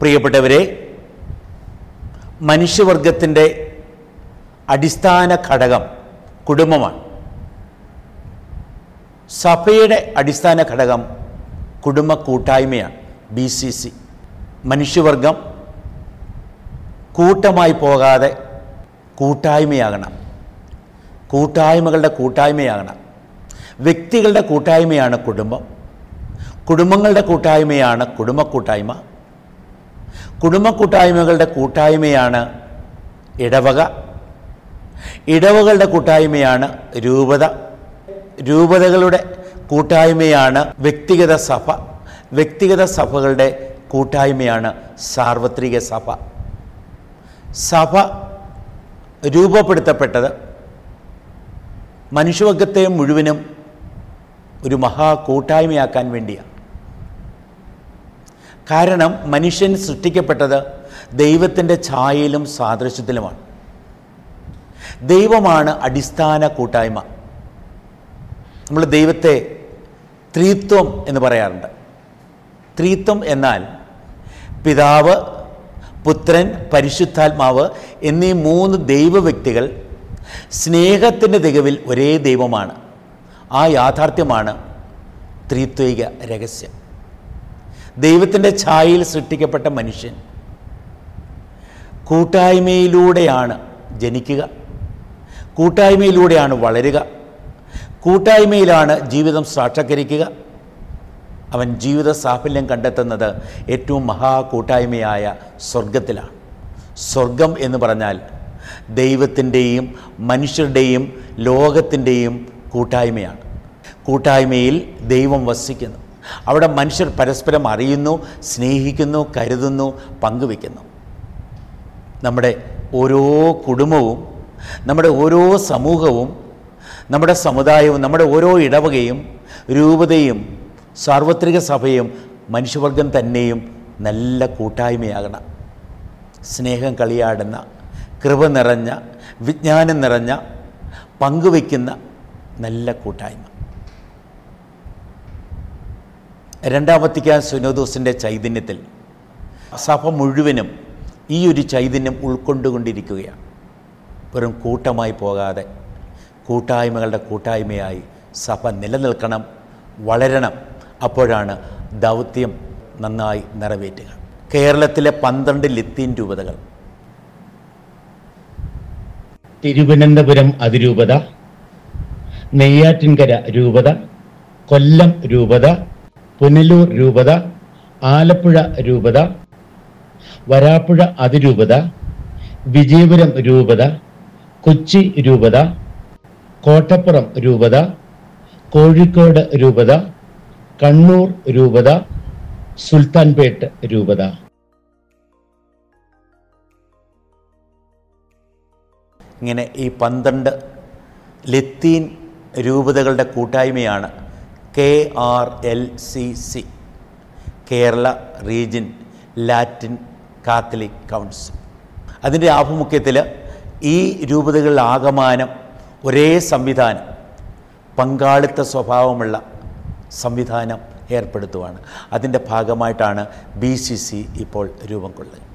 പ്രിയപ്പെട്ടവരെ മനുഷ്യവർഗത്തിന്റെ അടിസ്ഥാന ഘടകം കുടുംബമാണ്. സഭയുടെ അടിസ്ഥാന ഘടകം കുടുംബ കൂട്ടായ്മയാണ് ബി സി സി. മനുഷ്യവർഗം കൂട്ടമായി പോകാതെ കൂട്ടായ്മയാകണം. കൂട്ടായ്മകളുടെ കൂട്ടായ്മയാകണം. വ്യക്തികളുടെ കൂട്ടായ്മയാണ് കുടുംബം. കുടുംബങ്ങളുടെ കൂട്ടായ്മയാണ് കുടുംബ കൂട്ടായ്മ. കുടുംബ കൂട്ടായ്മകളുടെ കൂട്ടായ്മയാണ് ഇടവക. ഇടവകളുടെ കൂട്ടായ്മയാണ് രൂപത. രൂപതകളുടെ കൂട്ടായ്മയാണ് വ്യക്തിഗത സഭ. വ്യക്തിഗത സഭകളുടെ കൂട്ടായ്മയാണ് സാർവത്രിക സഭ. സഭ രൂപപ്പെടുത്തപ്പെട്ടത് മനുഷ്യവർഗത്തെ മുഴുവനും ഒരു മഹാ കൂട്ടായ്മയാക്കാൻ വേണ്ടിയാണ്. കാരണം മനുഷ്യൻ സൃഷ്ടിക്കപ്പെട്ടത് ദൈവത്തിന്റെ ഛായയിലും സാദൃശ്യത്തിലുമാണ്. ദൈവമാണ് അടിസ്ഥാന കൂട്ടായ്മ. നമ്മൾ ദൈവത്തെ ത്രീത്വം എന്ന് പറയാറുണ്ട്. ത്രീത്വം എന്നാൽ പിതാവ് പുത്രൻ പരിശുദ്ധാത്മാവ് എന്നീ മൂന്ന് ദൈവവ്യക്തികൾ സ്നേഹത്തിന്റെ തികവിൽ ഒരേ ദൈവമാണ്. ആ യാഥാർത്ഥ്യമാണ് ത്രീത്വിക രഹസ്യം. ദൈവത്തിന്റെ ഛായയിൽ സൃഷ്ടിക്കപ്പെട്ട മനുഷ്യൻ. കൂട്ടായ്മയിലൂടെയാണ് ജനിക്കുക. കൂട്ടായ്മയിലൂടെയാണ് വളരുക. കൂട്ടായ്മയിലാണ് ജീവിതം സാക്ഷാത്കരിക്കുക. അവൻ ജീവിത സാഫല്യം കണ്ടെത്തുന്നത് ഏറ്റവും മഹാ കൂട്ടായ്മയായ സ്വർഗത്തിലാണ് സ്വർഗം എന്ന് പറഞ്ഞാൽ ദൈവത്തിന്റെയും മനുഷ്യരുടെയും ലോകത്തിന്റെയും കൂട്ടായ്മയാണ്. കൂട്ടായ്മയിൽ ദൈവം വസിക്കുന്നു. അവിടെ മനുഷ്യർ പരസ്പരം അറിയുന്നു സ്നേഹിക്കുന്നു കരുതുന്നു പങ്കുവെക്കുന്നു നമ്മുടെ ഓരോ കുടുംബവും നമ്മുടെ ഓരോ സമൂഹവും നമ്മുടെ സമുദായവും നമ്മുടെ ഓരോ ഇടവകയും രൂപതയും സാർവത്രിക സഭയും മനുഷ്യവർഗം തന്നെയും നല്ല കൂട്ടായ്മയാകണം. സ്നേഹം കളിയാടുന്ന കൃപ നിറഞ്ഞ വിജ്ഞാനം നിറഞ്ഞ പങ്കുവയ്ക്കുന്ന നല്ല കൂട്ടായ്മ. രണ്ടാം വത്തിക്കാൻ സുനോദോസിന്റെ ചൈതന്യത്തിൽ. സഭ മുഴുവനും ഈ ഒരു ചൈതന്യം ഉൾക്കൊണ്ടുകൊണ്ടിരിക്കുകയാണ്. വെറും കൂട്ടമായി പോകാതെ കൂട്ടായ്മകളുടെ കൂട്ടായ്മയായി സഭ നിലനിൽക്കണം വളരണം. അപ്പോഴാണ് ദൗത്യം നന്നായി നിറവേറ്റുക. കേരളത്തിലെ പന്ത്രണ്ട് ലത്തീൻ രൂപതകൾ. തിരുവനന്തപുരം അതിരൂപത നെയ്യാറ്റിൻകര രൂപത കൊല്ലം രൂപത പുനലൂർ രൂപത ആലപ്പുഴ രൂപത വരാപ്പുഴ അതിരൂപത വിജയപുരം രൂപത കൊച്ചി രൂപത കോട്ടപ്പുറം രൂപത കോഴിക്കോട് രൂപത കണ്ണൂർ രൂപത സുൽത്താൻപേട്ട് രൂപത. ഇങ്ങനെ ഈ പന്ത്രണ്ട് ലത്തീൻ രൂപതകളുടെ കൂട്ടായ്മയാണ് K R L C C Kerala region Latin Catholic council. അതിന്റെ ആഭിമുഖ്യത്തിൽ ഈ രൂപതകളുടെ ആകമാനം ഒരേ സംവിധാനം പങ്കാളിത്ത സ്വഭാവമുള്ള സംവിധാനം ഏർപ്പെടുത്തുവാണ്. അതിന്റെ ഭാഗമായിട്ടാണ് ബി സി സി ഇപ്പോൾ രൂപം കൊള്ളുന്നത്.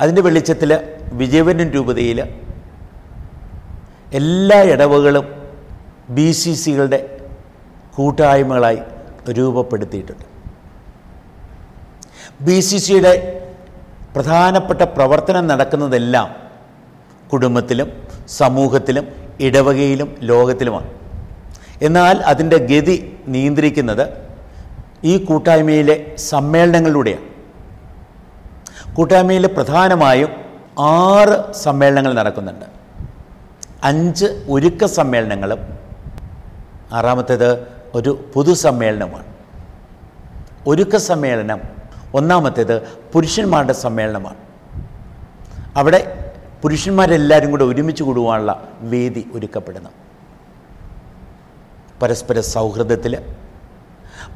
അതിന്റെ വെളിച്ചത്തിൽ വിജയവനും രൂപതയിൽ എല്ലാ ഇടവകളും ബി സി സികളുടെ കൂട്ടായ്മകളായി രൂപപ്പെടുത്തിയിട്ടുണ്ട്. ബി സി സിയുടെ പ്രധാനപ്പെട്ട പ്രവർത്തനം നടക്കുന്നതെല്ലാം കുടുംബത്തിലും സമൂഹത്തിലും ഇടവകയിലും ലോകത്തിലുമാണ്. എന്നാൽ അതിന്റെ ഗതി നിയന്ത്രിക്കുന്നത് ഈ കൂട്ടായ്മയിലെ സമ്മേളനങ്ങളിലൂടെയാണ്. കൂട്ടായ്മയിൽ പ്രധാനമായും ആറ് സമ്മേളനങ്ങൾ നടക്കുന്നുണ്ട്. അഞ്ച് ഒരുക്ക സമ്മേളനങ്ങളും ആറാമത്തേത് ഒരു പൊതുസമ്മേളനമാണ്. ഒരുക്ക സമ്മേളനം. ഒന്നാമത്തേത് പുരുഷന്മാരുടെ സമ്മേളനമാണ്. അവിടെ പുരുഷന്മാരെല്ലാവരും കൂടെ ഒരുമിച്ച് കൂടുവാനുള്ള വേദി ഒരുക്കപ്പെടുന്നു. പരസ്പര സൗഹൃദത്തിൽ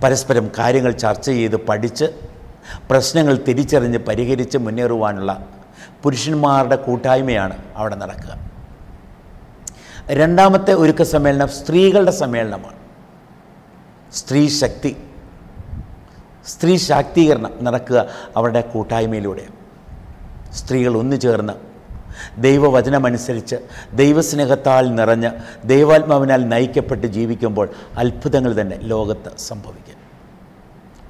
പരസ്പരം കാര്യങ്ങൾ ചർച്ച ചെയ്ത് പഠിച്ച് പ്രശ്നങ്ങൾ തിരിച്ചറിഞ്ഞ് പരിഹരിച്ച് മുന്നേറുവാനുള്ള പുരുഷന്മാരുടെ കൂട്ടായ്മയാണ് അവിടെ നടക്കുക. രണ്ടാമത്തെ ഒരുക്ക സമ്മേളനം സ്ത്രീകളുടെ സമ്മേളനമാണ്. സ്ത്രീ ശക്തി സ്ത്രീ ശാക്തീകരണം നടക്കുക അവരുടെ കൂട്ടായ്മയിലൂടെ. സ്ത്രീകൾ ഒന്നു ചേർന്ന് ദൈവവചനമനുസരിച്ച് ദൈവസ്നേഹത്താൽ നിറഞ്ഞ് ദൈവാത്മാവിനാൽ നയിക്കപ്പെട്ട് ജീവിക്കുമ്പോൾ അത്ഭുതങ്ങൾ തന്നെ ലോകത്ത് സംഭവിക്കും.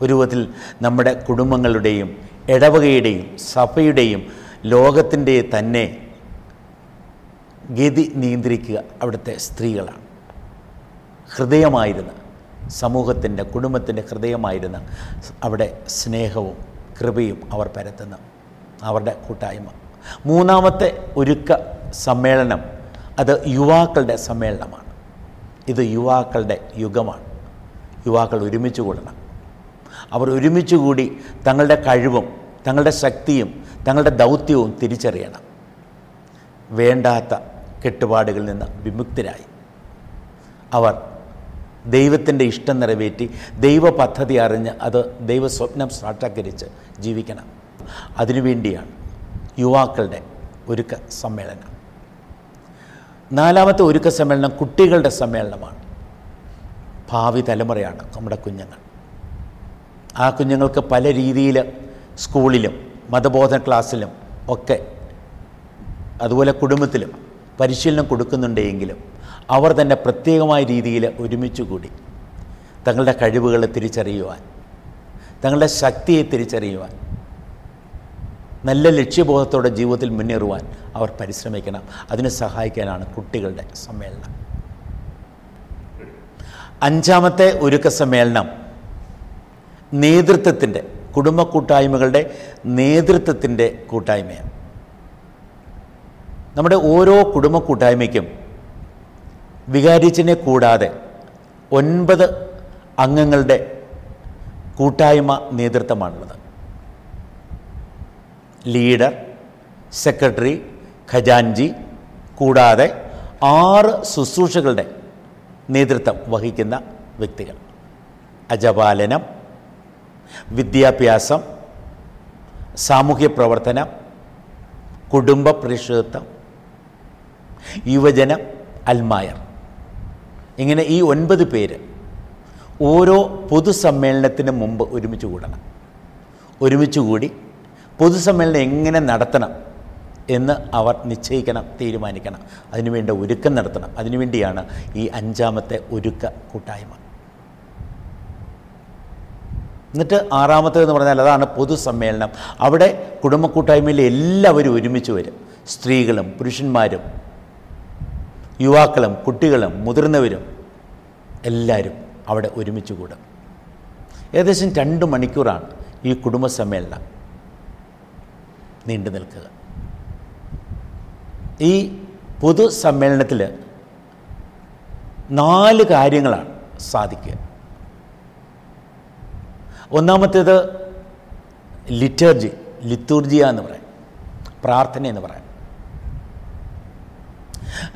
ഒരു വിധത്തിൽ നമ്മുടെ കുടുംബങ്ങളുടെയും ഇടവകയുടെയും സഭയുടെയും ലോകത്തിന്റെ തന്നെ ഗതി നിയന്ത്രിക്കുക അവിടുത്തെ സ്ത്രീകളാണ്. ഹൃദയമായിരുന്ന സമൂഹത്തിന്റെ കുടുംബത്തിന്റെ ഹൃദയമായിരുന്ന അവിടെ സ്നേഹവും കൃപയും അവർ പരത്തുന്നു അവരുടെ കൂട്ടായ്മ. മൂന്നാമത്തെ ഒരുക്ക സമ്മേളനം അത് യുവാക്കളുടെ സമ്മേളനമാണ്. ഇത് യുവാക്കളുടെ യുഗമാണ്. യുവാക്കൾ ഒരുമിച്ച് കൂടണം. അവർ ഒരുമിച്ച് കൂടി തങ്ങളുടെ കഴിവും തങ്ങളുടെ ശക്തിയും തങ്ങളുടെ ദൗത്യവും തിരിച്ചറിയണം. വേണ്ടാത്ത കെട്ടുപാടുകളിൽ നിന്ന് വിമുക്തരായി. അവർ ദൈവത്തിന്റെ ഇഷ്ടം നിറവേറ്റി ദൈവ പദ്ധതി അറിഞ്ഞ് അത് ദൈവ സ്വപ്നം സാക്ഷാത്കരിച്ച് ജീവിക്കണം. അതിനുവേണ്ടിയാണ് യുവാക്കളുടെ ഒരുക്ക സമ്മേളനം. നാലാമത്തെ ഒരുക്ക സമ്മേളനം കുട്ടികളുടെ സമ്മേളനമാണ്. ഭാവി തലമുറയാണ് നമ്മുടെ കുഞ്ഞുങ്ങൾ. ആ കുഞ്ഞുങ്ങൾക്ക് പല രീതിയിൽ സ്കൂളിലും മതബോധന ക്ലാസ്സിലും ഒക്കെ അതുപോലെ കുടുംബത്തിലും പരിശീലനം കൊടുക്കുന്നുണ്ടെങ്കിലും അവർ തന്നെ പ്രത്യേകമായ രീതിയിൽ ഒരുമിച്ച് കൂടി തങ്ങളുടെ കഴിവുകളെ തിരിച്ചറിയുവാൻ തങ്ങളുടെ ശക്തിയെ തിരിച്ചറിയുവാൻ നല്ല ലക്ഷ്യബോധത്തോടെ ജീവിതത്തിൽ മുന്നേറുവാൻ അവർ പരിശ്രമിക്കണം. അതിന് സഹായിക്കാനാണ് കുട്ടികളുടെ സമ്മേളനം. അഞ്ചാമത്തെ ഒരുക്ക സമ്മേളനം നേതൃത്വത്തിന്റെ കുടുംബ കൂട്ടായ്മകളുടെ നേതൃത്വത്തിന്റെ കൂട്ടായ്മയാണ്. നമ്മുടെ ഓരോ കുടുംബ കൂട്ടായ്മയ്ക്കും വികാരിച്ചിനെ കൂടാതെ ഒൻപത് അംഗങ്ങളുടെ കൂട്ടായ്മ നേതൃത്വമാണുള്ളത്. ലീഡർ സെക്രട്ടറി ഖജാൻജി കൂടാതെ ആറ് ശുശ്രൂഷകളുടെ നേതൃത്വം വഹിക്കുന്ന വ്യക്തികൾ. അജപാലനം വിദ്യാഭ്യാസം സാമൂഹ്യ പ്രവർത്തനം കുടുംബ പരിശുദ്ധം യുവജനം അൽമായർ. ഇങ്ങനെ ഈ ഒൻപത് പേര് ഓരോ പൊതുസമ്മേളനത്തിന് മുമ്പ് ഒരുമിച്ച് കൂടണം. ഒരുമിച്ച് കൂടി പൊതുസമ്മേളനം എങ്ങനെ നടത്തണം എന്ന് അവർ നിശ്ചയിക്കണം തീരുമാനിക്കണം. അതിനുവേണ്ട ഒരുക്കം നടത്തണം. അതിനുവേണ്ടിയാണ് ഈ അഞ്ചാമത്തെ ഒരുക്ക കൂട്ടായ്മ. എന്നിട്ട് ആറാമത്തേതെന്ന് പറഞ്ഞാൽ അതാണ് പൊതുസമ്മേളനം. അവിടെ കുടുംബ കൂട്ടായ്മയിൽ എല്ലാവരും ഒരുമിച്ച് വരും. സ്ത്രീകളും പുരുഷന്മാരും യുവാക്കളും കുട്ടികളും മുതിർന്നവരും. എല്ലാവരും അവിടെ ഒരുമിച്ച് കൂടും. ഏകദേശം രണ്ട് മണിക്കൂറാണ് ഈ കുടുംബ സമ്മേളനം നീണ്ടു നിൽക്കുക. ഈ പൊതു സമ്മേളനത്തിൽ നാല് കാര്യങ്ങളാണ് സാധിക്കുക. ഒന്നാമത്തേത് ലിറ്റർജി ലിത്തൂർജിയ എന്ന് പറയും പ്രാർത്ഥന എന്ന് പറയാം.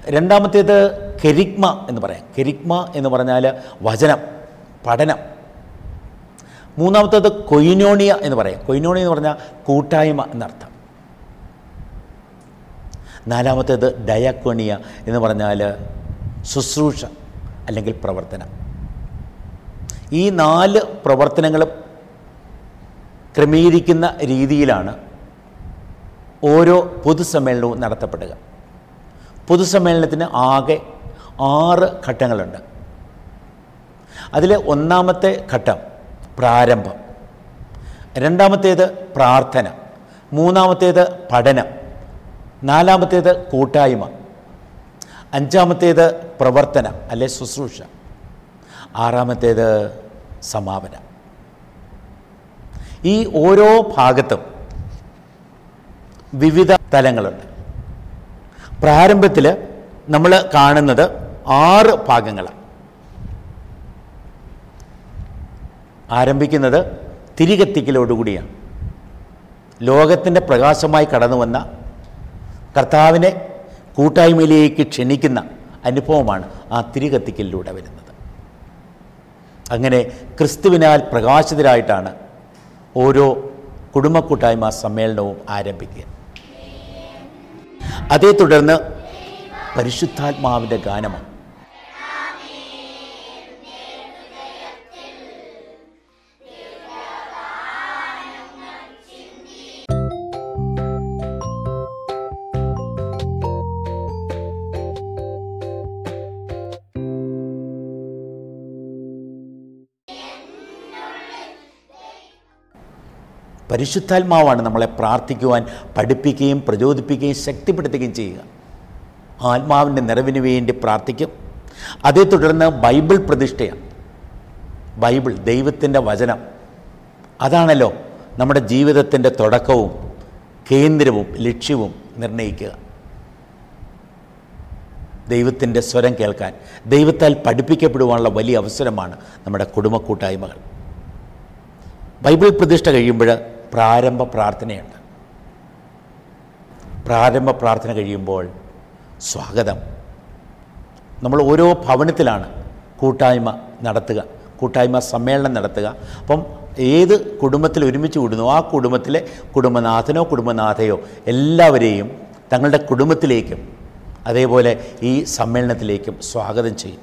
രണ്ടാമത്തേത് കെരിഗ്മ എന്ന് പറയാം. കെരിഗ്മ എന്ന് പറഞ്ഞാൽ വചനം പഠനം. മൂന്നാമത്തേത് കൊയിനോണിയ എന്ന് പറയാം. കൊയിനോണിയ എന്ന് പറഞ്ഞാൽ കൂട്ടായ്മ എന്നർത്ഥം. നാലാമത്തേത് ഡയാക്കോണിയ എന്ന് പറഞ്ഞാൽ ശുശ്രൂഷ അല്ലെങ്കിൽ പ്രവർത്തനം. ഈ നാല് പ്രവർത്തനങ്ങളും ക്രമീകരിക്കുന്ന രീതിയിലാണ് ഓരോ പൊതുസമ്മേളനവും നടത്തപ്പെടുക. പൊതുസമ്മേളനത്തിന് ആകെ ആറ് ഘട്ടങ്ങളുണ്ട്. അതിലെ ഒന്നാമത്തെ ഘട്ടം പ്രാരംഭം. രണ്ടാമത്തേത് പ്രാർത്ഥന. മൂന്നാമത്തേത് പഠനം. നാലാമത്തേത് കൂട്ടായ്മ. അഞ്ചാമത്തേത് പ്രവർത്തനം അല്ലെ ശുശ്രൂഷ. ആറാമത്തേത് സമാപനം. ഈ ഓരോ ഭാഗത്തും വിവിധ തലങ്ങളുണ്ട്. പ്രാരംഭത്തിൽ നമ്മൾ കാണുന്നത് ആറ് ഭാഗങ്ങളാണ് ആരംഭിക്കുന്നത് തിരികെത്തിക്കലോടുകൂടിയാണ്. ലോകത്തിന്റെ പ്രകാശമായി കടന്നു വന്ന കർത്താവിനെ കൂട്ടായ്മയിലേക്ക് ക്ഷണിക്കുന്ന അനുഭവമാണ് ആ തിരികെത്തിക്കലിലൂടെ വരുന്നത്. അങ്ങനെ ക്രിസ്തുവിനാൽ പ്രകാശിതരായിട്ടാണ് ഓരോ കുടുംബ കൂട്ടായ്മ സമ്മേളനവും ആരംഭിക്കുക. അതേ തുടർന്ന് പരിശുദ്ധാത്മാവിന്റെ ഗാനമാണ്. പരിശുദ്ധാത്മാവാണ് നമ്മളെ പ്രാർത്ഥിക്കുവാൻ പഠിപ്പിക്കുകയും പ്രചോദിപ്പിക്കുകയും ശക്തിപ്പെടുത്തുകയും ചെയ്യുക. ആത്മാവിന്റെ നിറവിന് വേണ്ടി പ്രാർത്ഥിക്കും. അതേ തുടർന്ന് ബൈബിൾ പ്രതിഷ്ഠയാണ്. ബൈബിൾ ദൈവത്തിന്റെ വചനം. അതാണല്ലോ നമ്മുടെ ജീവിതത്തിന്റെ തുടക്കവും കേന്ദ്രവും ലക്ഷ്യവും നിർണയിക്കുക ദൈവത്തിന്റെ സ്വരം കേൾക്കാൻ ദൈവത്താൽ പഠിപ്പിക്കപ്പെടുവാനുള്ള വലിയ അവസരമാണ് നമ്മുടെ കുടുംബ കൂട്ടായ്മകൾ. ബൈബിൾ പ്രതിഷ്ഠ കഴിയുമ്പോൾ പ്രാരംഭ പ്രാർത്ഥനയുണ്ട്. പ്രാരംഭ പ്രാർത്ഥന കഴിയുമ്പോൾ സ്വാഗതം. നമ്മൾ ഓരോ ഭവനത്തിലാണ് കൂട്ടായ്മ നടത്തുക കൂട്ടായ്മ സമ്മേളനം നടത്തുക. അപ്പം ഏത് കുടുംബത്തിൽ ഒരുമിച്ച് കൂടുന്നു ആ കുടുംബത്തിലെ കുടുംബനാഥനോ കുടുംബനാഥയോ എല്ലാവരെയും തങ്ങളുടെ കുടുംബത്തിലേക്കും അതേപോലെ ഈ സമ്മേളനത്തിലേക്കും സ്വാഗതം ചെയ്യും.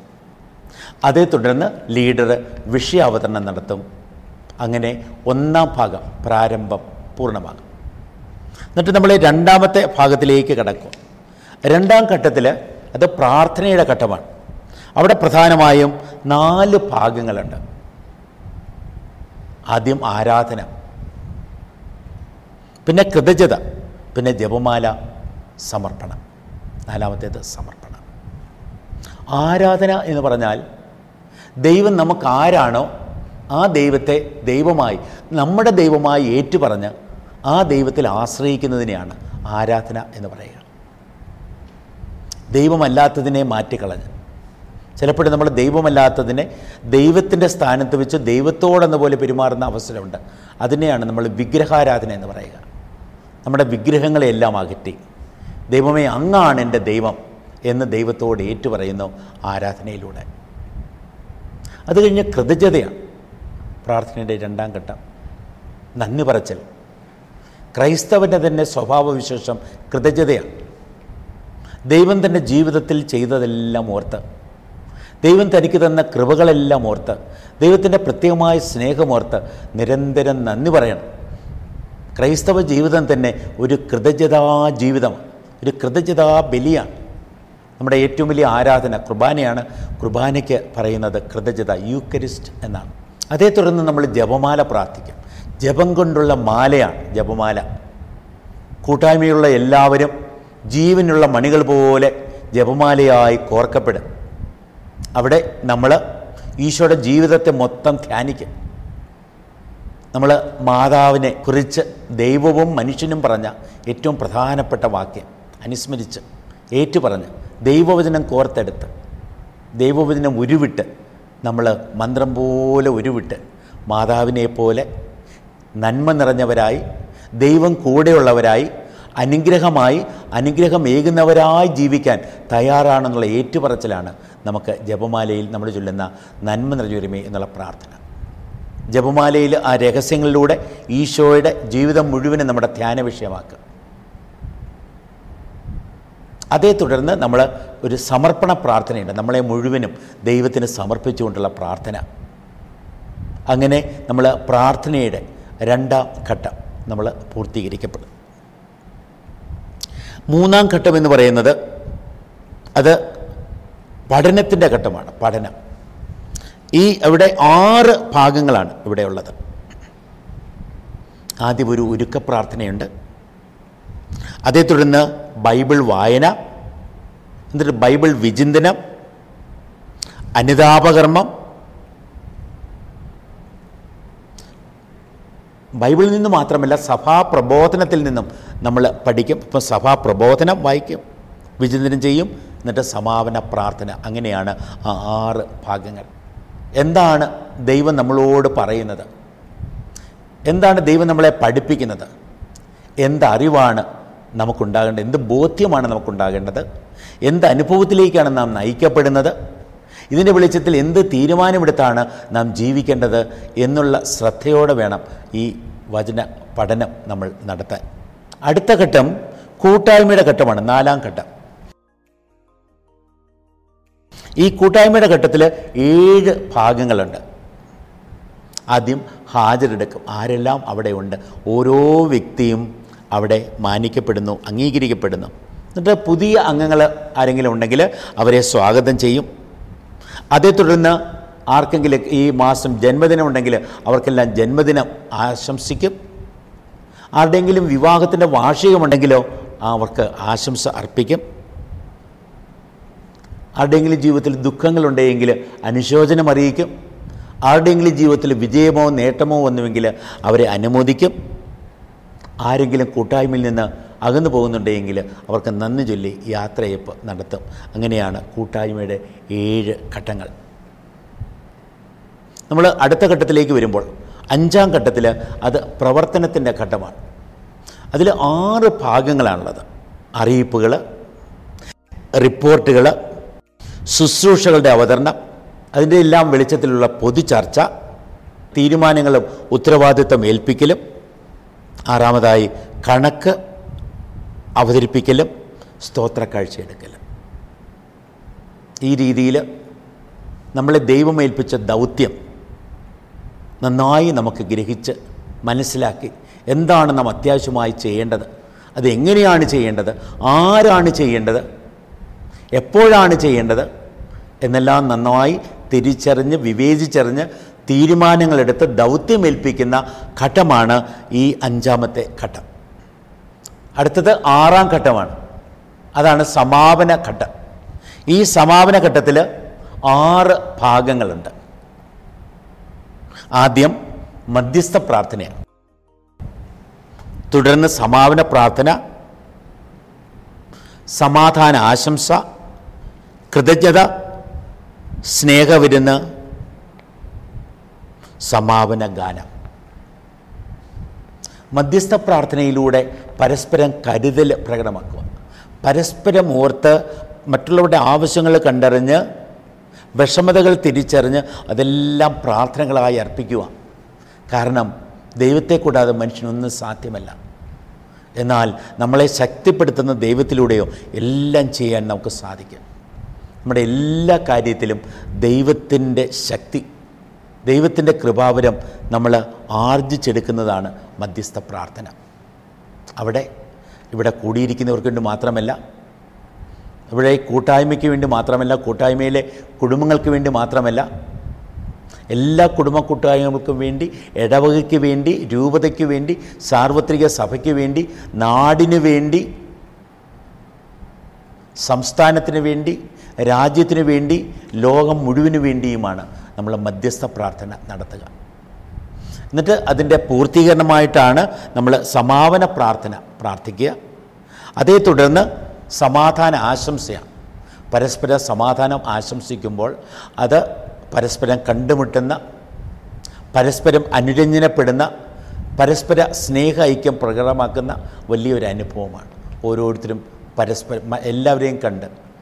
അതേ തുടർന്ന് ലീഡർ വിഷയാവതരണം നടത്തും. അങ്ങനെ ഒന്നാം ഭാഗം പ്രാരംഭം പൂർണമാകും. എന്നിട്ട് നമ്മൾ രണ്ടാമത്തെ ഭാഗത്തിലേക്ക് കടക്കും. രണ്ടാം ഘട്ടത്തിൽ അത് പ്രാർത്ഥനയുടെ ഘട്ടമാണ്. അവിടെ പ്രധാനമായും നാല് ഭാഗങ്ങളുണ്ട്. ആദ്യം ആരാധന പിന്നെ കൃതജ്ഞത പിന്നെ ജപമാല സമർപ്പണം. നാലാമത്തേത് സമർപ്പണം. ആരാധന എന്ന് പറഞ്ഞാൽ ദൈവം നമുക്ക് ആരാണോ ആ ദൈവത്തെ ദൈവമായി നമ്മുടെ ദൈവമായി ഏറ്റുപറഞ്ഞ് ആ ദൈവത്തിൽ ആശ്രയിക്കുന്നതിനെയാണ് ആരാധന എന്ന് പറയുക. ദൈവമല്ലാത്തതിനെ മാറ്റിക്കളഞ്ഞ്. ചിലപ്പോഴും നമ്മൾ ദൈവമല്ലാത്തതിനെ ദൈവത്തിന്റെ സ്ഥാനത്ത് വെച്ച് ദൈവത്തോടെന്ന പോലെ പെരുമാറുന്ന അവസരമുണ്ട്. അതിനെയാണ് നമ്മൾ വിഗ്രഹാരാധന എന്ന് പറയുക. നമ്മുടെ വിഗ്രഹങ്ങളെല്ലാം അകറ്റി. ദൈവമേ അങ്ങാണ് എന്റെ ദൈവം എന്ന് ദൈവത്തോട് ഏറ്റുപറയുന്നു ആരാധനയിലൂടെ. അത് കഴിഞ്ഞ് കൃതജ്ഞതയാണ്. പ്രാർത്ഥനയുടെ രണ്ടാം ഘട്ടം. നന്ദി പറച്ചൽ. ക്രൈസ്തവന്റെ തന്നെ സ്വഭാവവിശേഷം കൃതജ്ഞതയാണ്. ദൈവം തന്റെ ജീവിതത്തിൽ ചെയ്തതെല്ലാം ഓർത്ത് ദൈവം തനിക്ക് തന്ന കൃപകളെല്ലാം ഓർത്ത് ദൈവത്തിന്റെ പ്രത്യേകമായ സ്നേഹമോർത്ത് നിരന്തരം നന്ദി പറയണം. ക്രൈസ്തവ ജീവിതം തന്നെ ഒരു കൃതജ്ഞതാ ജീവിതമാണ്. ഒരു കൃതജ്ഞതാ ബലിയാണ്. നമ്മുടെ ഏറ്റവും വലിയ ആരാധന കുർബാനയാണ്. കുർബാനയ്ക്ക് പറയുന്നത് കൃതജ്ഞത യൂക്കരിസ്റ്റ് എന്നാണ്. അതേ തുടർന്ന് നമ്മൾ ജപമാല പ്രാർത്ഥിക്കും. ജപം കൊണ്ടുള്ള മാലയാണ് ജപമാല. കൂട്ടായ്മയുള്ള എല്ലാവരും ജീവനുള്ള മണികൾ പോലെ ജപമാലയായി കോർക്കപ്പെടും. അവിടെ നമ്മൾ ഈശോയുടെ ജീവിതത്തെ മൊത്തം ധ്യാനിക്കും. നമ്മൾ മാതാവിനെ കുറിച്ച് ദൈവവും മനുഷ്യനും പറഞ്ഞ ഏറ്റവും പ്രധാനപ്പെട്ട വാക്യം അനുസ്മരിച്ച് ഏറ്റുപറഞ്ഞ് ദൈവവചനം കോർത്തെടുത്ത് ദൈവവചനം ഉരുവിട്ട് നമ്മൾ മന്ത്രം പോലെ ഉരുവിട്ട് മാതാവിനെ പോലെ നന്മ നിറഞ്ഞവരായി ദൈവം കൂടെയുള്ളവരായി അനുഗ്രഹമായി അനുഗ്രഹമേകുന്നവരായി ജീവിക്കാൻ തയ്യാറാണെന്നുള്ള ഏറ്റുപറച്ചിലാണ് നമുക്ക് ജപമാലയിൽ നമ്മൾ ചൊല്ലുന്ന നന്മ നിറഞ്ഞൊരുമേ എന്നുള്ള പ്രാർത്ഥന. ജപമാലയിൽ ആ രഹസ്യങ്ങളിലൂടെ ഈശോയുടെ ജീവിതം മുഴുവനും നമ്മുടെ ധ്യാന വിഷയമാക്കുക അതേ തുടർന്ന് നമ്മൾ ഒരു സമർപ്പണ പ്രാർത്ഥനയുണ്ട്. നമ്മളെ മുഴുവനും ദൈവത്തിന് സമർപ്പിച്ചുകൊണ്ടുള്ള പ്രാർത്ഥന. അങ്ങനെ നമ്മൾ പ്രാർത്ഥനയുടെ രണ്ടാം ഘട്ടം നമ്മൾ പൂർത്തീകരിക്കപ്പെടും. മൂന്നാം ഘട്ടം എന്ന് പറയുന്നത് അത് പഠനത്തിന്റെ ഘട്ടമാണ്. പഠനം. ഈ ഇവിടെ ആറ് ഭാഗങ്ങളാണ് ഇവിടെയുള്ളത് ആദ്യം ഒരു ഒരുക്ക പ്രാർത്ഥനയുണ്ട്. അതേ തുടർന്ന് ബൈബിൾ വായന എന്നിട്ട് ബൈബിൾ വിചിന്തനം അനിതാപകർമ്മം. ബൈബിളിൽ നിന്ന് മാത്രമല്ല സഭാ പ്രബോധനത്തിൽ നിന്നും നമ്മൾ പഠിക്കും. ഇപ്പം സഭാ പ്രബോധനം വായിക്കും വിചിന്തനം ചെയ്യും എന്നിട്ട് സമാപന പ്രാർത്ഥന. അങ്ങനെയാണ് ആ ആറ് ഭാഗങ്ങൾ. എന്താണ് ദൈവം നമ്മളോട് പറയുന്നത്? എന്താണ് ദൈവം നമ്മളെ പഠിപ്പിക്കുന്നത്? എന്ത് നമുക്കുണ്ടാകേണ്ടത് എന്ത് ബോധ്യമാണ് നമുക്കുണ്ടാകേണ്ടത്? എന്ത് അനുഭവത്തിലേക്കാണ് നാം നയിക്കപ്പെടുന്നത്? ഇതിന്റെ വെളിച്ചത്തിൽ എന്ത് തീരുമാനമെടുത്താണ് നാം ജീവിക്കേണ്ടത് എന്നുള്ള ശ്രദ്ധയോടെ വേണം ഈ വചന പഠനം നമ്മൾ നടത്താൻ. അടുത്ത ഘട്ടം കൂട്ടായ്മയുടെ ഘട്ടമാണ് നാലാം ഘട്ടം. ഈ കൂട്ടായ്മയുടെ ഘട്ടത്തിൽ ഏഴ് ഭാഗങ്ങളുണ്ട്. ആദ്യം ഹാജരെടുക്കും. ആരെല്ലാം അവിടെയുണ്ട്? ഓരോ വ്യക്തിയും അവിടെ മാനിക്കപ്പെടുന്നു അംഗീകരിക്കപ്പെടുന്നു. എന്നിട്ട് പുതിയ അംഗങ്ങൾ ആരെങ്കിലും ഉണ്ടെങ്കിൽ അവരെ സ്വാഗതം ചെയ്യും. അതേ തുടർന്ന് ആർക്കെങ്കിലും ഈ മാസം ജന്മദിനം ഉണ്ടെങ്കിൽ അവർക്കെല്ലാം ജന്മദിനം ആശംസിക്കും. ആരുടെയെങ്കിലും വിവാഹത്തിന്റെ വാർഷികമുണ്ടെങ്കിലോ അവർക്ക് ആശംസ അർപ്പിക്കും. ആരുടെയെങ്കിലും ജീവിതത്തിൽ ദുഃഖങ്ങളുണ്ടെങ്കിൽ അനുശോചനം അറിയിക്കും. ആരുടെയെങ്കിലും ജീവിതത്തിൽ വിജയമോ നേട്ടമോ വന്നുവെങ്കിൽ അവരെ അനുമോദിക്കും. ആരെങ്കിലും കൂട്ടായ്മയിൽ നിന്ന് അകന്നു പോകുന്നുണ്ടെങ്കിൽ അവർക്ക് നന്ദി ചൊല്ലി യാത്രയപ്പ് നടത്തും. അങ്ങനെയാണ് കൂട്ടായ്മയുടെ ഏഴ് ഘട്ടങ്ങൾ. നമ്മൾ അടുത്ത ഘട്ടത്തിലേക്ക് വരുമ്പോൾ അഞ്ചാം ഘട്ടത്തിൽ അത് പ്രവർത്തനത്തിന്റെ ഘട്ടമാണ്. അതിൽ ആറ് ഭാഗങ്ങളാണുള്ളത്. അറിയിപ്പുകൾ റിപ്പോർട്ടുകൾ ശുശ്രൂഷകളുടെ അവതരണം അതിന്റെ എല്ലാം വെളിച്ചത്തിലുള്ള പൊതുചർച്ച തീരുമാനങ്ങളും ഉത്തരവാദിത്വം ഏൽപ്പിക്കലും ആറാമതായി കണക്ക് അവതരിപ്പിക്കലും സ്തോത്ര കാഴ്ചയെടുക്കലും ഈ രീതിയിൽ നമ്മളെ ദൈവമേൽപ്പിച്ച ദൗത്യം നന്നായി നമുക്ക് ഗ്രഹിച്ച് മനസ്സിലാക്കി എന്താണ് നാം അത്യാവശ്യമായി ചെയ്യേണ്ടത് അതെങ്ങനെയാണ് ചെയ്യേണ്ടത് ആരാണ് ചെയ്യേണ്ടത് എപ്പോഴാണ് ചെയ്യേണ്ടത് എന്നെല്ലാം നന്നായി തിരിച്ചറിഞ്ഞ് വിവേചിച്ചറിഞ്ഞ് തീരുമാനങ്ങളെടുത്ത് ദൗത്യമേൽപ്പിക്കുന്ന ഘട്ടമാണ് ഈ അഞ്ചാമത്തെ ഘട്ടം. അടുത്തത് ആറാം ഘട്ടമാണ്. അതാണ് സമാപന ഘട്ടം. ഈ സമാപന ഘട്ടത്തിൽ ആറ് ഭാഗങ്ങളുണ്ട്. ആദ്യം മധ്യസ്ഥ പ്രാർത്ഥനയാണ്. തുടർന്ന് സമാപന പ്രാർത്ഥന സമാധാന ആശംസ കൃതജ്ഞത സ്നേഹവിരുന്ന് സമാപന ഗാനം മധ്യസ്ഥ പ്രാർത്ഥനയിലൂടെ പരസ്പരം കരുതൽ പ്രകടമാക്കുക. പരസ്പരം ഓർത്ത് മറ്റുള്ളവരുടെ ആവശ്യങ്ങൾ കണ്ടറിഞ്ഞ് വിഷമതകൾ തിരിച്ചറിഞ്ഞ് അതെല്ലാം പ്രാർത്ഥനകളായി അർപ്പിക്കുക. കാരണം ദൈവത്തെ കൂടാതെ മനുഷ്യനൊന്നും സാധ്യമല്ല. എന്നാൽ നമ്മളെ ശക്തിപ്പെടുത്തുന്ന ദൈവത്തിലൂടെയോ എല്ലാം ചെയ്യാൻ നമുക്ക് സാധിക്കും. നമ്മുടെ എല്ലാ കാര്യത്തിലും ദൈവത്തിന്റെ ശക്തി ദൈവത്തിന്റെ കൃപാവരം നമ്മൾ ആർജിച്ചെടുക്കുന്നതാണ് മധ്യസ്ഥ പ്രാർത്ഥന. അവിടെ ഇവിടെ കൂടിയിരിക്കുന്നവർക്ക് വേണ്ടി മാത്രമല്ല ഇവിടെ കൂട്ടായ്മയ്ക്ക് വേണ്ടി മാത്രമല്ല കൂട്ടായ്മയിലെ കുടുംബങ്ങൾക്ക് വേണ്ടി മാത്രമല്ല എല്ലാ കുടുംബ കൂട്ടായ്മകൾക്കും വേണ്ടി ഇടവകയ്ക്ക് വേണ്ടി രൂപതയ്ക്ക് വേണ്ടി സാർവത്രിക സഭയ്ക്ക് വേണ്ടി നാടിനു വേണ്ടി സംസ്ഥാനത്തിന് വേണ്ടി രാജ്യത്തിന് വേണ്ടി ലോകം മുഴുവനു വേണ്ടിയുമാണ് നമ്മൾ മധ്യസ്ഥ പ്രാർത്ഥന നടത്തുക. എന്നിട്ട് അതിന്റെ പൂർത്തീകരണമായിട്ടാണ് നമ്മൾ സമാപന പ്രാർത്ഥന പ്രാർത്ഥിക്കുക. അതേ തുടർന്ന് സമാധാന ആശംസയാണ് പരസ്പര സമാധാനം ആശംസിക്കുമ്പോൾ അത് പരസ്പരം കണ്ടുമുട്ടുന്ന പരസ്പരം അനുരഞ്ജനപ്പെടുന്ന പരസ്പര സ്നേഹ ഐക്യം പ്രകടമാക്കുന്ന വലിയൊരു അനുഭവമാണ്. ഓരോരുത്തരും പരസ്പരം എല്ലാവരെയും കണ്ട്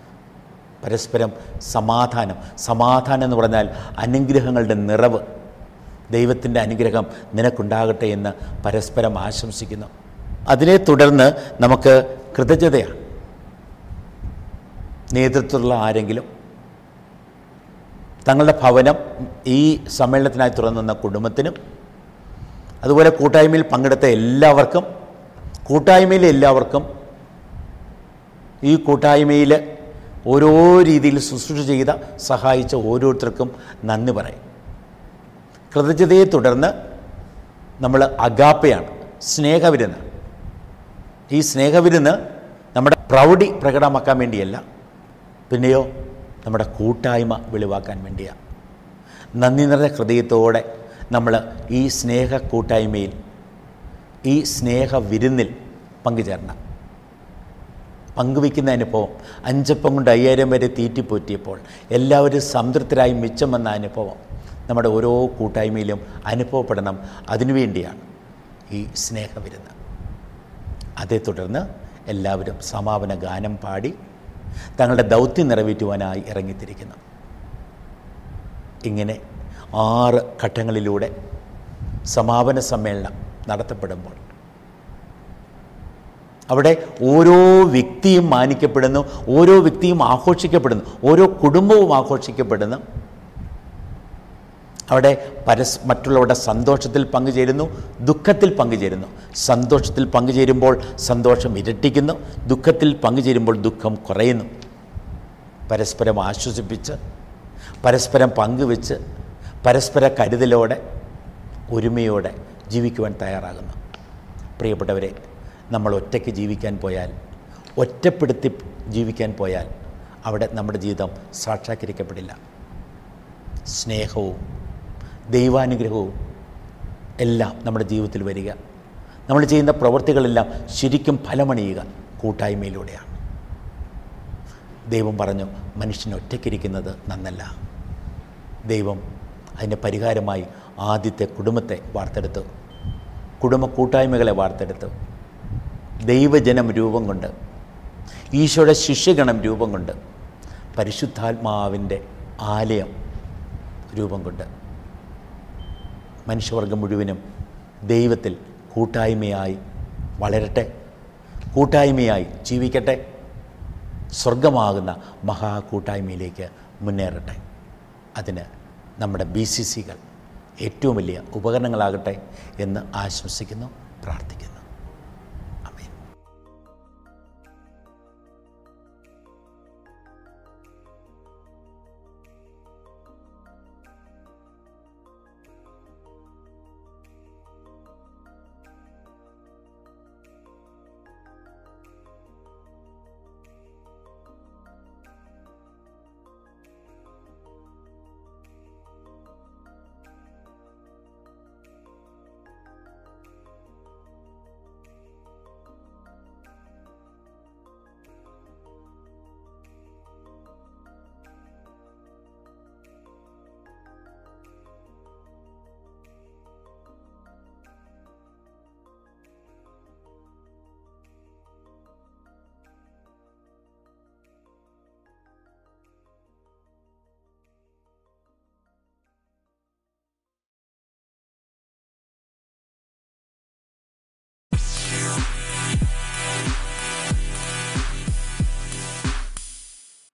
പരസ്പരം സമാധാനം. സമാധാനം എന്ന് പറഞ്ഞാൽ അനുഗ്രഹങ്ങളുടെ നിറവ്. ദൈവത്തിന്റെ അനുഗ്രഹം നിനക്കുണ്ടാകട്ടെ എന്ന് പരസ്പരം ആശംസിക്കുന്നു. അതിനെ തുടർന്ന് നമുക്ക് കൃതജ്ഞതയാണ്. നേതൃത്വമുള്ള ആരെങ്കിലും? തങ്ങളുടെ ഭവനം ഈ സമ്മേളനത്തിനായി തുറന്നുന്ന കുടുംബത്തിനും അതുപോലെ കൂട്ടായ്മയിൽ പങ്കെടുത്ത എല്ലാവർക്കും കൂട്ടായ്മയിലെ എല്ലാവർക്കും ഈ കൂട്ടായ്മയിൽ ഓരോ രീതിയിൽ ശുശ്രൂഷ ചെയ്ത സഹായിച്ച ഓരോരുത്തർക്കും നന്ദി പറയും. കൃതജ്ഞതയെ തുടർന്ന് നമ്മൾ അഗാപ്പയാണ് സ്നേഹവിരുന്ന്. ഈ സ്നേഹവിരുന്ന് നമ്മുടെ പ്രൗഢി പ്രകടമാക്കാൻ വേണ്ടിയല്ല പിന്നെയോ നമ്മുടെ കൂട്ടായ്മ വെളിവാക്കാൻ വേണ്ടിയാണ് നന്ദി നിറഞ്ഞ ഹൃദയത്തോടെ നമ്മൾ ഈ സ്നേഹ കൂട്ടായ്മയിൽ ഈ സ്നേഹ വിരുന്നിൽ പങ്കുചേരണം. പങ്കുവയ്ക്കുന്ന അനുഭവം അഞ്ചപ്പം കൊണ്ട് അയ്യായിരം വരെ തീറ്റിപ്പോറ്റിയപ്പോൾ എല്ലാവരും സംതൃപ്തരായി മിച്ചം വന്ന അനുഭവം നമ്മുടെ ഓരോ കൂട്ടായ്മയിലും അനുഭവപ്പെടണം. അതിനുവേണ്ടിയാണ് ഈ സ്നേഹവിരുന്ന്. അതേ തുടർന്ന് എല്ലാവരും സമാപന ഗാനം പാടി തങ്ങളുടെ ദൗത്യം നിറവേറ്റുവാനായി ഇറങ്ങിത്തിരിക്കുന്നു. ഇങ്ങനെ ആറ് ഘട്ടങ്ങളിലൂടെ സമാപന സമ്മേളനം നടത്തപ്പെടുമ്പോൾ അവിടെ ഓരോ വ്യക്തിയും മാനിക്കപ്പെടുന്നു ഓരോ വ്യക്തിയും ആഘോഷിക്കപ്പെടുന്നു ഓരോ കുടുംബവും ആഘോഷിക്കപ്പെടുന്നു. അവിടെ പരസ് മറ്റുള്ളവരുടെ സന്തോഷത്തിൽ പങ്കുചേരുന്നു ദുഃഖത്തിൽ പങ്കുചേരുന്നു. സന്തോഷത്തിൽ പങ്കുചേരുമ്പോൾ സന്തോഷം ഇരട്ടിക്കുന്നു ദുഃഖത്തിൽ പങ്കുചേരുമ്പോൾ ദുഃഖം കുറയുന്നു. പരസ്പരം ആശ്വസിപ്പിച്ച് പരസ്പരം പങ്കുവെച്ച് പരസ്പര കരുതലോടെ ഒരുമയോടെ ജീവിക്കുവാൻ തയ്യാറാകുന്നു. പ്രിയപ്പെട്ടവരെ നമ്മൾ ഒറ്റയ്ക്ക് ജീവിക്കാൻ പോയാൽ ഒറ്റപ്പെടുത്തി ജീവിക്കാൻ പോയാൽ അവിടെ നമ്മുടെ ജീവിതം സാക്ഷാത്കരിക്കപ്പെടില്ല. സ്നേഹവും ദൈവാനുഗ്രഹവും എല്ലാം നമ്മുടെ ജീവിതത്തിൽ വരിക. നമ്മൾ ചെയ്യുന്ന പ്രവൃത്തികളെല്ലാം ശരിക്കും ഫലമണിയുക കൂട്ടായ്മയിലൂടെയാണ്. ദൈവം പറഞ്ഞു മനുഷ്യൻ ഒറ്റയ്ക്കിരിക്കുന്നത് നന്നല്ല. ദൈവം അതിന്റെ പരിഹാരമായി ആദ്യത്തെ കുടുംബത്തെ വാർത്തെടുത്തു. കുടുംബ കൂട്ടായ്മകളെ വാർത്തെടുത്തു. ദൈവജനം രൂപം കൊണ്ട് ഈശോയുടെ ശിഷ്യഗണം രൂപം കൊണ്ട് പരിശുദ്ധാത്മാവിന്റെ ആലയം രൂപം കൊണ്ട് മനുഷ്യവർഗം മുഴുവനും ദൈവത്തിൽ കൂട്ടായ്മയായി വളരട്ടെ കൂട്ടായ്മയായി ജീവിക്കട്ടെ സ്വർഗമാകുന്ന മഹാകൂട്ടായ്മയിലേക്ക് മുന്നേറട്ടെ. അതിന് നമ്മുടെ ബി സി സികൾ ഏറ്റവും വലിയ ഉപകരണങ്ങളാകട്ടെ എന്ന് ആശംസിക്കുന്നു പ്രാർത്ഥിക്കുന്നു.